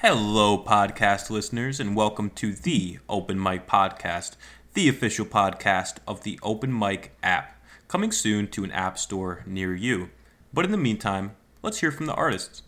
Hello, podcast listeners, and welcome to the Open Mic Podcast, the official podcast of the Open Mic app, coming soon to an app store near you. But in the meantime, let's hear from the artists.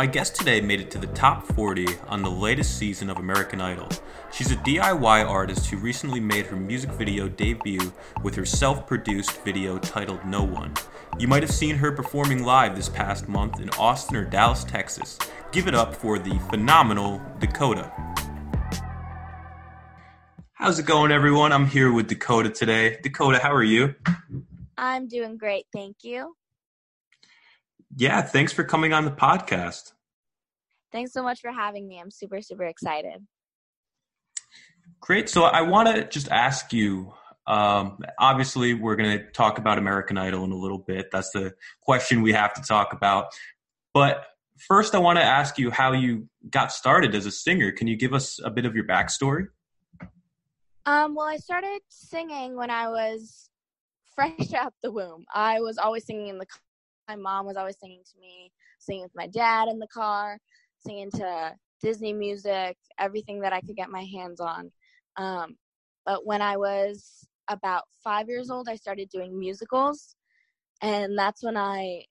My guest today made it to the top 40 on the latest season of American Idol. She's a DIY artist who recently made her music video debut with her self produced video titled No One. You might have seen her performing live this past month in Austin or Dallas, Texas. Give it up for the phenomenal Dakota. How's it going, everyone? I'm here with Dakota today. Dakota, how are you? I'm doing great, thank you. Yeah, thanks for coming on the podcast. Thanks so much for having me. I'm super, super excited. Great. So I want to just ask you. Um, obviously, we're going to talk about American Idol in a little bit. That's the question we have to talk about. But first, I want to ask you how you got started as a singer. Can you give us a bit of your backstory? Um, well, I started singing when I was fresh out the womb. I was always singing in the my mom was always singing to me, singing with my dad in the car, singing to Disney music, everything that I could get my hands on. Um, but when I was about five years old, I started doing musicals, and that's when I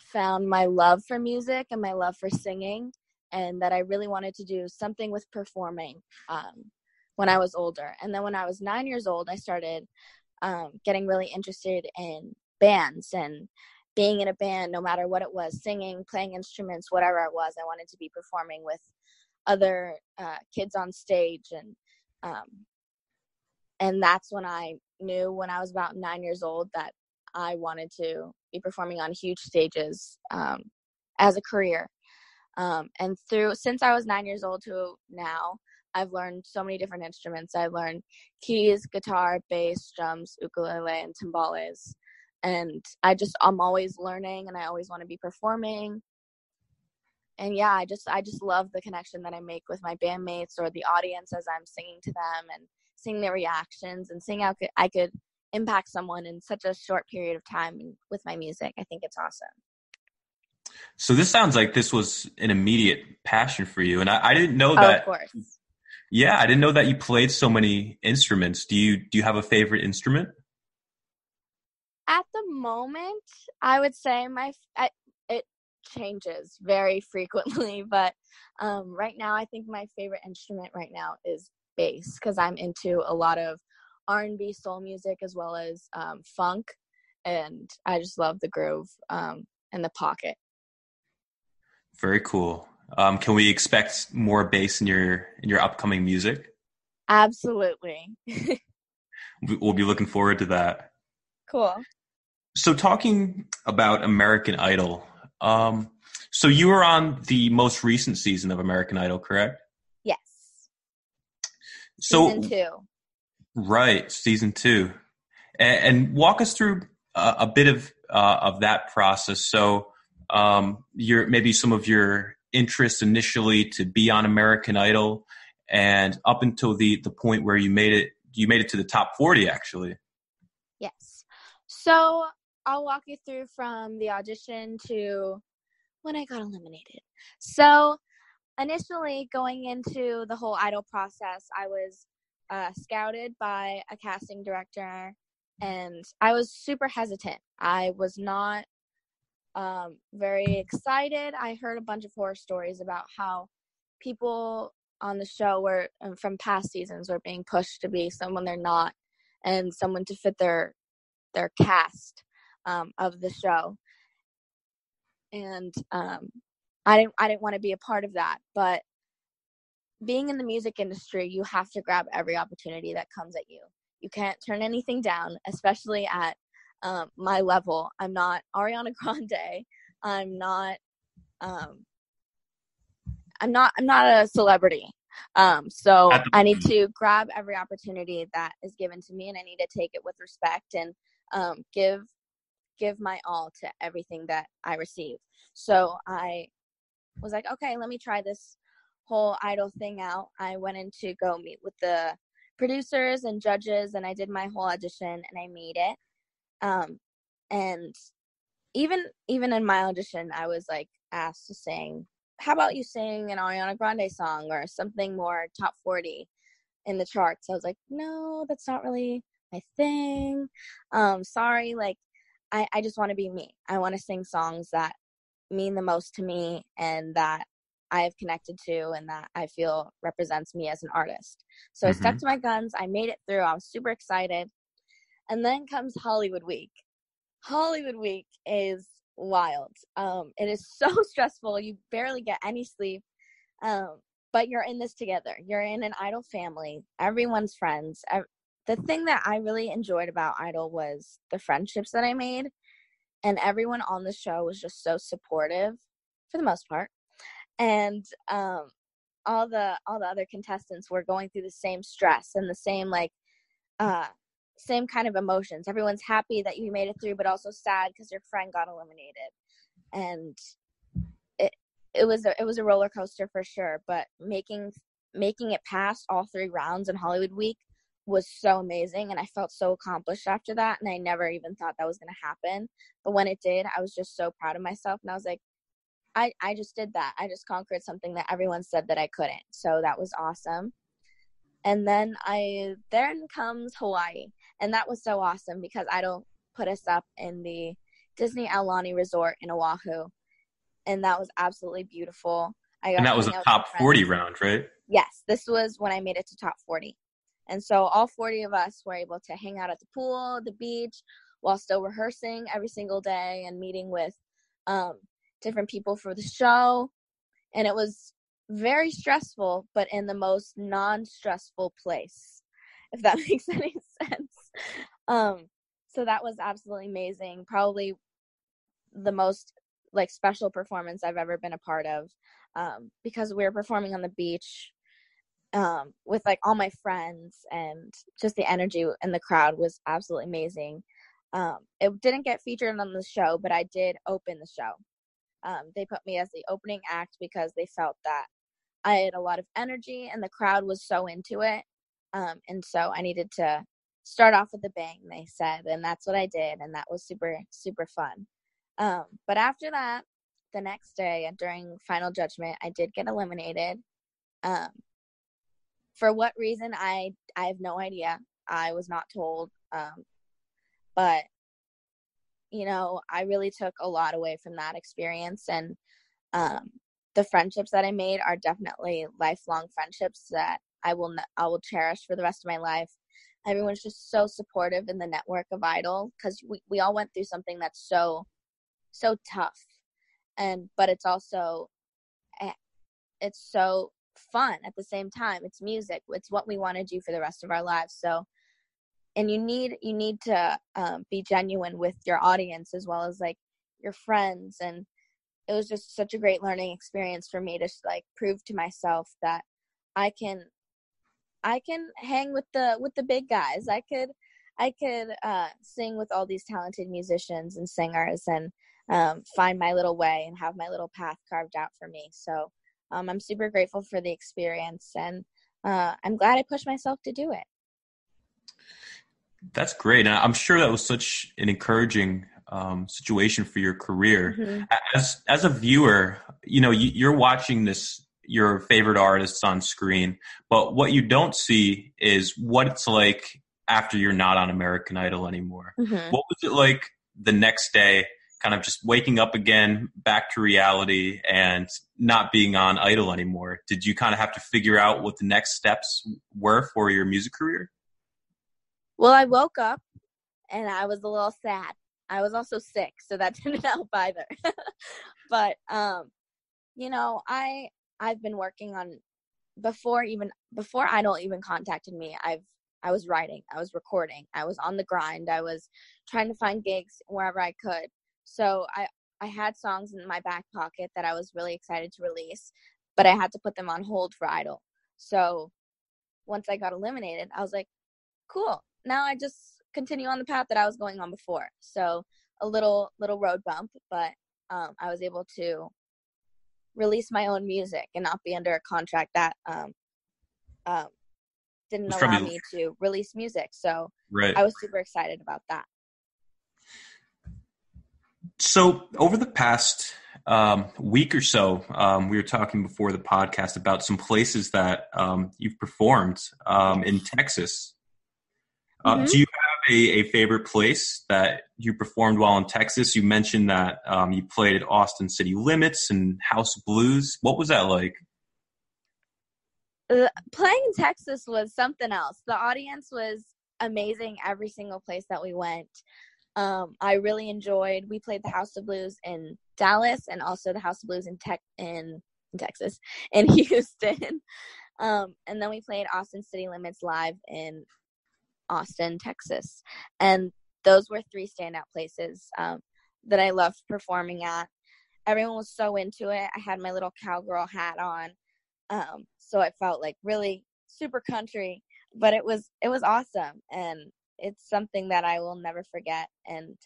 found my love for music and my love for singing, and that I really wanted to do something with performing um, when I was older. And then when I was nine years old, I started um, getting really interested in bands and being in a band, no matter what it was, singing, playing instruments, whatever it was, I wanted to be performing with other uh, kids on stage, and um, and that's when I knew when I was about nine years old that I wanted to be performing on huge stages um, as a career. Um, and through since I was nine years old to now, I've learned so many different instruments. I've learned keys, guitar, bass, drums, ukulele, and timbales and I just I'm always learning and I always want to be performing. And yeah, I just I just love the connection that I make with my bandmates or the audience as I'm singing to them and seeing their reactions and seeing how I could impact someone in such a short period of time with my music. I think it's awesome. So this sounds like this was an immediate passion for you, and I, I didn't know that. Oh, of course. Yeah, I didn't know that you played so many instruments. Do you do you have a favorite instrument? Moment, I would say my it changes very frequently, but um, right now I think my favorite instrument right now is bass because I'm into a lot of R&B soul music as well as um, funk, and I just love the groove um, and the pocket. Very cool. Um, can we expect more bass in your in your upcoming music? Absolutely. we'll be looking forward to that. Cool. So, talking about American Idol, um, so you were on the most recent season of American Idol, correct? Yes. So, season two. Right, season two, and, and walk us through a, a bit of uh, of that process. So, um, your maybe some of your interest initially to be on American Idol, and up until the the point where you made it, you made it to the top forty, actually. Yes. So I'll walk you through from the audition to when I got eliminated. So, initially going into the whole idol process, I was uh, scouted by a casting director, and I was super hesitant. I was not um, very excited. I heard a bunch of horror stories about how people on the show were um, from past seasons were being pushed to be someone they're not, and someone to fit their their cast um, of the show, and um, I didn't I didn't want to be a part of that. But being in the music industry, you have to grab every opportunity that comes at you. You can't turn anything down, especially at um, my level. I'm not Ariana Grande. I'm not. Um, I'm not. I'm not a celebrity. Um, so I need to grab every opportunity that is given to me, and I need to take it with respect and um, give give my all to everything that I receive. So I was like, okay, let me try this whole idol thing out. I went in to go meet with the producers and judges, and I did my whole audition, and I made it. Um, and even even in my audition i was like asked to sing how about you sing an ariana grande song or something more top 40 in the charts i was like no that's not really my thing um sorry like i i just want to be me i want to sing songs that mean the most to me and that I have connected to and that I feel represents me as an artist. So mm-hmm. I stuck mm-hmm. to my guns. I made it through. I was super excited. And then comes Hollywood Week. Hollywood Week is wild. Um, it is so stressful. You barely get any sleep. Um, but you're in this together. You're in an Idol family. Everyone's friends. The thing that I really enjoyed about Idol was the friendships that I made. And everyone on the show was just so supportive for the most part. And um, all the all the other contestants were going through the same stress and the same like uh same kind of emotions. Everyone's happy that you made it through, but also sad because your friend got eliminated. And it it was a, it was a roller coaster for sure. But making making it past all three rounds in Hollywood Week was so amazing, and I felt so accomplished after that. And I never even thought that was going to happen. But when it did, I was just so proud of myself, and I was like, I I just did that. I just conquered something that everyone said that I couldn't. So that was awesome and then I then comes Hawaii, and that was so awesome because Idol put us up in the Disney Aulani Resort in Oahu, and that was absolutely beautiful. I and that was a top forty round, right? Yes, this was when I made it to top forty, and so all forty of us were able to hang out at the pool, the beach, while still rehearsing every single day and meeting with um, different people for the show, and it was very stressful, but in the most non-stressful place, if that makes any sense. Um, so that was absolutely amazing. Probably the most like special performance I've ever been a part of, um, because we were performing on the beach um, with like all my friends, and just the energy in the crowd was absolutely amazing. Um, it didn't get featured on the show, but I did open the show. Um, they put me as the opening act because they felt that I had a lot of energy and the crowd was so into it. Um, and so I needed to start off with a bang, they said. And that's what I did. And that was super, super fun. Um, but after that, the next day during final judgment, I did get eliminated. Um, for what reason, I, I have no idea. I was not told. Um, but, you know, I really took a lot away from that experience. And um, the friendships that I made are definitely lifelong friendships that I will I will cherish for the rest of my life. Everyone's just so supportive in the network of Idol because we we all went through something that's so so tough, and but it's also eh, it's so fun at the same time. It's music. It's what we want to do for the rest of our lives. So, and you need you need to um, be genuine with your audience as well as like your friends and it was just such a great learning experience for me to like prove to myself that I can I can hang with the with the big guys. I could I could uh, sing with all these talented musicians and singers and um, find my little way and have my little path carved out for me. So um, I'm super grateful for the experience and uh, I'm glad I pushed myself to do it. That's great. And I'm sure that was such an encouraging um, situation for your career. Mm-hmm. As as a viewer, you know you, you're watching this your favorite artists on screen, but what you don't see is what it's like after you're not on American Idol anymore. Mm-hmm. What was it like the next day? Kind of just waking up again, back to reality, and not being on Idol anymore. Did you kind of have to figure out what the next steps were for your music career? Well, I woke up and I was a little sad I was also sick, so that didn't help either. but um, you know, I I've been working on before even before Idol even contacted me. I've I was writing, I was recording, I was on the grind, I was trying to find gigs wherever I could. So I I had songs in my back pocket that I was really excited to release, but I had to put them on hold for Idol. So once I got eliminated, I was like, cool. Now I just continue on the path that I was going on before. So a little little road bump, but um, I was able to release my own music and not be under a contract that um, um, didn't allow me to release music. So right. I was super excited about that. So, over the past um, week or so, um, we were talking before the podcast about some places that um, you've performed um, in Texas. Uh, mm-hmm. Do you have a, a, favorite place that you performed while in Texas? You mentioned that um, you played at Austin City Limits and House Blues. What was that like? Uh, playing in Texas was something else. The audience was amazing every single place that we went. Um, I really enjoyed. We played the House of Blues in Dallas and also the House of Blues in Tech in, in Texas in Houston. Um, and then we played Austin City Limits live in Austin, Texas. And those were three standout places um, that I loved performing at. Everyone was so into it. I had my little cowgirl hat on. Um, so it felt like really super country, but it was it was awesome and it's something that I will never forget and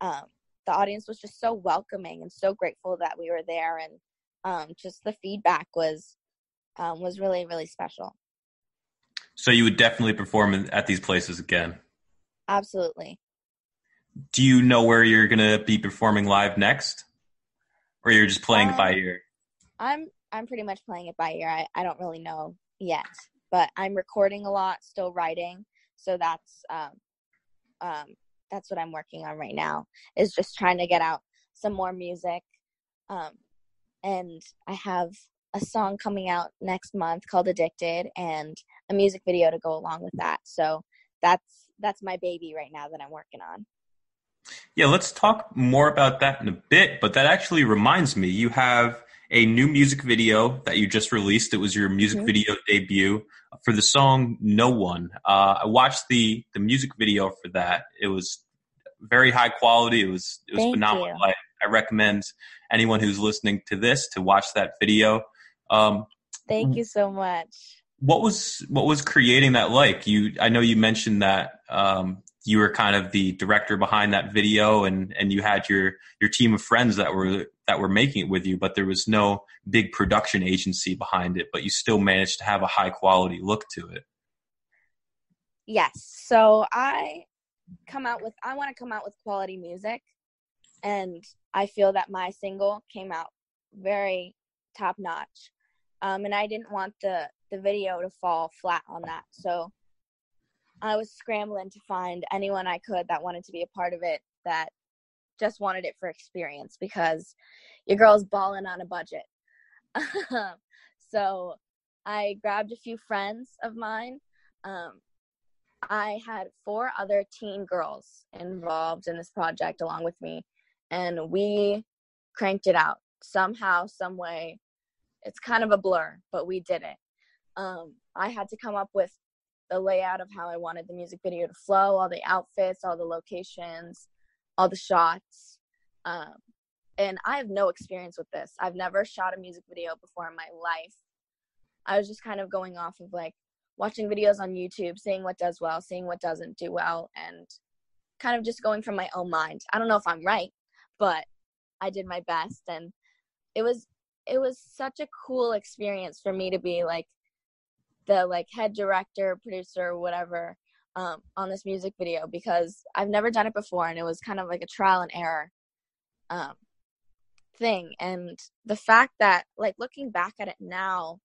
um, the audience was just so welcoming and so grateful that we were there and um, just the feedback was um, was really really special. So you would definitely perform at these places again. Absolutely. Do you know where you're going to be performing live next, or you're just playing um, by ear? I'm I'm pretty much playing it by ear. I, I don't really know yet, but I'm recording a lot, still writing, so that's um, um, that's what I'm working on right now. Is just trying to get out some more music, um, and I have a song coming out next month called Addicted and a music video to go along with that. So that's that's my baby right now that I'm working on. Yeah, let's talk more about that in a bit, but that actually reminds me you have a new music video that you just released. It was your music mm-hmm. video debut for the song "No One." Uh, I watched the the music video for that. It was very high quality. It was it was Thank phenomenal. I, I, recommend anyone who's listening to this to watch that video. Um, Thank you so much. What was what was creating that like? You, I know you mentioned that um, you were kind of the director behind that video, and and you had your your team of friends that were that were making it with you, but there was no big production agency behind it. But you still managed to have a high quality look to it. Yes. So I come out with I want to come out with quality music, and I feel that my single came out very top notch um, and I didn't want the the video to fall flat on that. So I was scrambling to find anyone I could that wanted to be a part of it that just wanted it for experience because your girl's balling on a budget. so I grabbed a few friends of mine. Um, I had four other teen girls involved in this project along with me, and we cranked it out somehow, some way it's kind of a blur, but we did it. Um, I had to come up with the layout of how I wanted the music video to flow, all the outfits, all the locations, all the shots. Um, and I have no experience with this. I've never shot a music video before in my life. I was just kind of going off of like watching videos on YouTube, seeing what does well, seeing what doesn't do well, and kind of just going from my own mind. I don't know if I'm right, but I did my best and it was it was such a cool experience for me to be like the like head director, producer, whatever um, on this music video because I've never done it before and it was kind of like a trial and error um, thing. And the fact that like looking back at it now,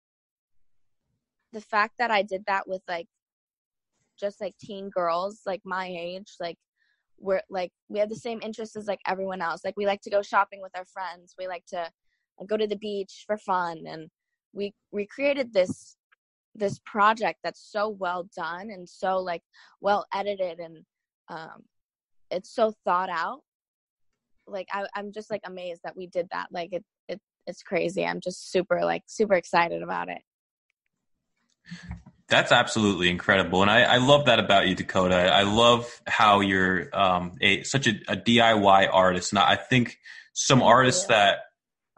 the fact that I did that with like just like teen girls like my age, like we're like we have the same interests as like everyone else. Like we like to go shopping with our friends. We like to go to the beach for fun and we we created this this project that's so well done and so like well edited and um it's so thought out. Like I, i'm just like amazed that we did that. Like it, it it's crazy. I'm just super like super excited about it. That's absolutely incredible, and I, I, love that about you, Dakota. I love how you're um, a such a, a DIY artist, and I think some artists that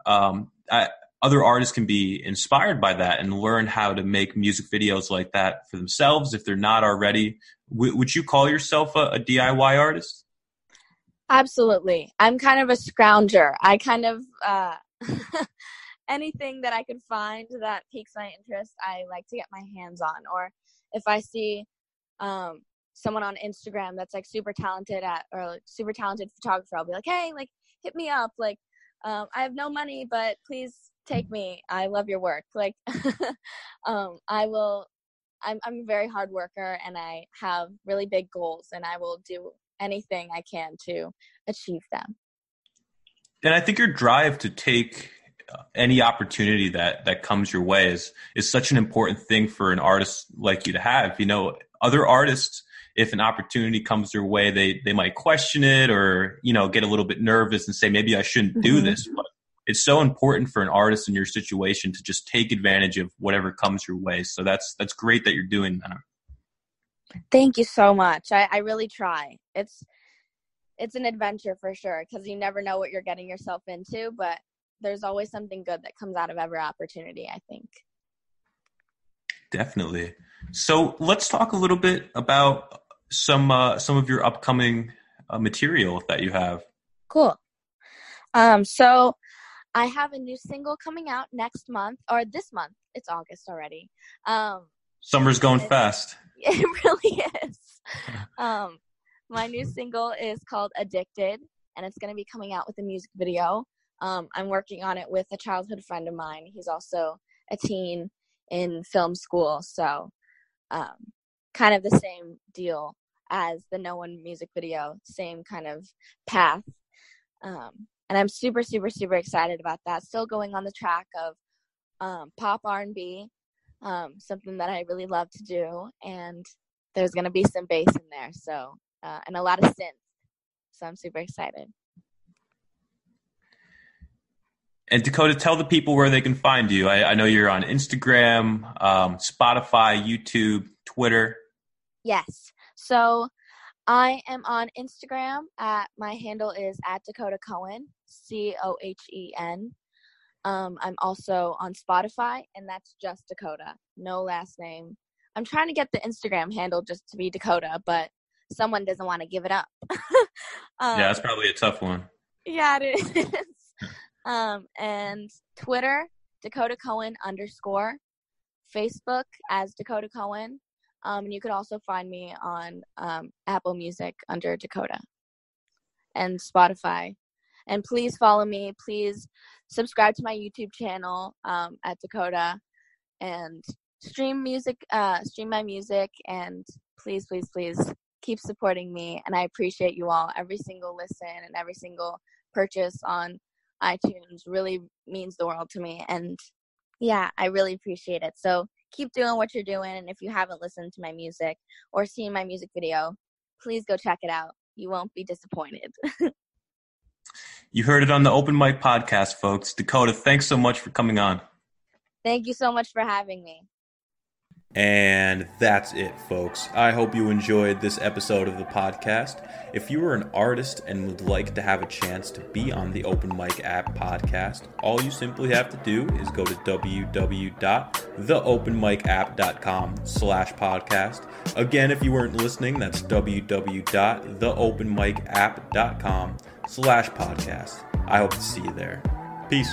um, I, other artists can be inspired by that and learn how to make music videos like that for themselves if they're not already. W- would you call yourself a, a DIY artist? Absolutely. I'm kind of a scrounger. I kind of uh, anything that I could find that piques my interest, I like to get my hands on. Or if I see um, someone on Instagram that's like super talented at or like super talented photographer, I'll be like, hey, like hit me up. Like, um, I have no money, but please take me. I love your work. Like, um, I will. I'm I'm a very hard worker, and I have really big goals, and I will do anything I can to achieve them. And I think your drive to take uh, any opportunity that that comes your way is is such an important thing for an artist like you to have. You know, other artists if an opportunity comes their way, they they might question it or you know get a little bit nervous and say maybe I shouldn't do mm-hmm. this. But it's so important for an artist in your situation to just take advantage of whatever comes your way. So that's that's great that you're doing that. Thank you so much. I, I really try. It's it's an adventure for sure because you never know what you're getting yourself into, but there's always something good that comes out of every opportunity. I think. Definitely. So let's talk a little bit about some uh, some of your upcoming uh, material that you have. Cool. Um, so I have a new single coming out next month or this month. It's August already. Um, Summer's going fast. It really is. um, my new single is called Addicted, and it's going to be coming out with a music video. Um, I'm working on it with a childhood friend of mine. He's also a teen in film school, so um, kind of the same deal as the No One music video, same kind of path. Um, and I'm super, super, super excited about that. Still going on the track of um, pop R&B, um, something that I really love to do, and there's gonna be some bass in there, so uh, and a lot of synth. So I'm super excited. And Dakota, tell the people where they can find you. I, I know you're on Instagram, um, Spotify, YouTube, Twitter. Yes. So I am on Instagram at my handle is at Dakota Cohen, C O H E N. Um, I'm also on Spotify, and that's just Dakota, no last name. I'm trying to get the Instagram handle just to be Dakota, but someone doesn't want to give it up. um, yeah, that's probably a tough one. Yeah, it is. um, and Twitter, Dakota Cohen underscore. Facebook as Dakota Cohen. Um, and you could also find me on um, Apple Music under Dakota and Spotify. And please follow me. Please subscribe to my YouTube channel um, at Dakota and stream music, uh, stream my music. And please, please, please keep supporting me. And I appreciate you all. Every single listen and every single purchase on iTunes really means the world to me. And yeah, I really appreciate it. So keep doing what you're doing. And if you haven't listened to my music or seen my music video, please go check it out. You won't be disappointed. you heard it on the Open Mic podcast, folks. Dakota, thanks so much for coming on. Thank you so much for having me. And that's it, folks. I hope you enjoyed this episode of the podcast. If you are an artist and would like to have a chance to be on the Open Mic App podcast, all you simply have to do is go to www.theopenmicapp.com slash podcast. Again, if you weren't listening, that's www.theopenmicapp.com slash podcast. I hope to see you there. Peace.